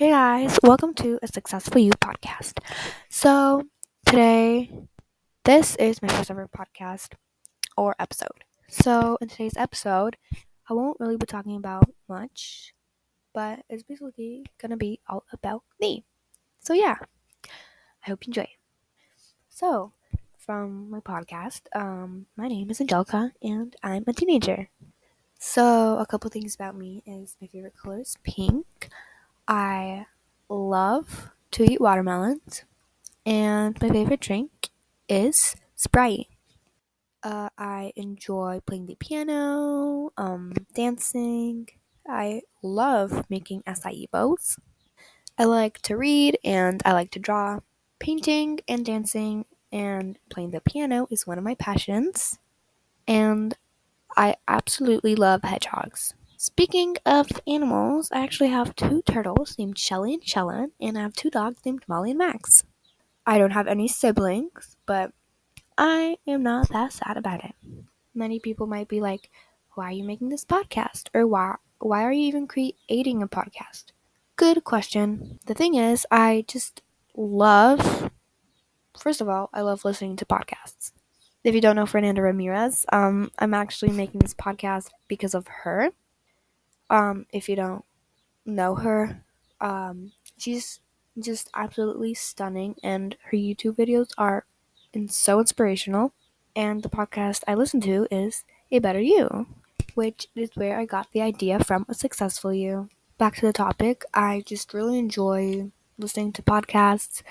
Hey guys, welcome to a Successful You podcast. So, today, this is my first ever podcast or episode. So, in today's episode, I won't really be talking about much, but it's basically gonna be all about me. So, yeah, I hope you enjoy. So, from my podcast, um, my name is Angelica and I'm a teenager. So, a couple things about me is my favorite color is pink. I love to eat watermelons, and my favorite drink is Sprite. Uh, I enjoy playing the piano, um, dancing. I love making acai bowls. I like to read and I like to draw. Painting and dancing and playing the piano is one of my passions. And I absolutely love hedgehogs. Speaking of animals, I actually have two turtles named Shelly and Shellen, and I have two dogs named Molly and Max. I don't have any siblings, but I am not that sad about it. Many people might be like, why are you making this podcast? Or why, why are you even creating a podcast? Good question. The thing is, I just love, first of all, I love listening to podcasts. If you don't know Fernanda Ramirez, um, I'm actually making this podcast because of her. Um, if you don't know her, um, she's just absolutely stunning, and her YouTube videos are so inspirational. And the podcast I listen to is A Better You, which is where I got the idea from A Successful You. Back to the topic, I just really enjoy listening to podcasts.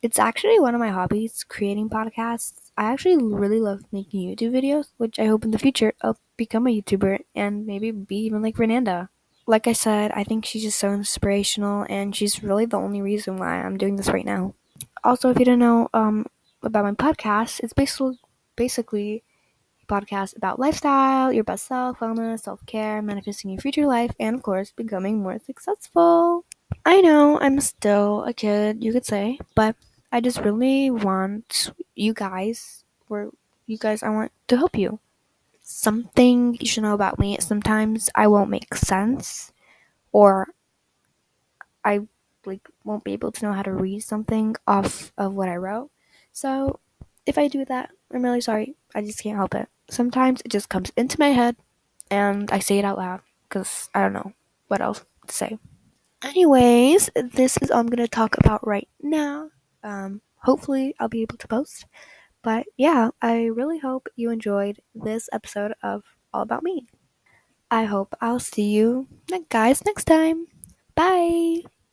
It's actually one of my hobbies, creating podcasts. I actually really love making YouTube videos, which I hope in the future I'll become a YouTuber and maybe be even like Fernanda. Like I said, I think she's just so inspirational and she's really the only reason why I'm doing this right now. Also, if you don't know um, about my podcast, it's basically basically a podcast about lifestyle, your best self, wellness, self-care, manifesting your future life, and of course, becoming more successful. I know I'm still a kid, you could say, but I just really want you guys, or you guys, I want to help you. Something you should know about me sometimes I won't make sense, or I like won't be able to know how to read something off of what I wrote. So if I do that, I'm really sorry. I just can't help it. Sometimes it just comes into my head and I say it out loud because I don't know what else to say. Anyways, this is all I'm going to talk about right now. Um, hopefully, I'll be able to post. But yeah, I really hope you enjoyed this episode of All About Me. I hope I'll see you guys next time. Bye.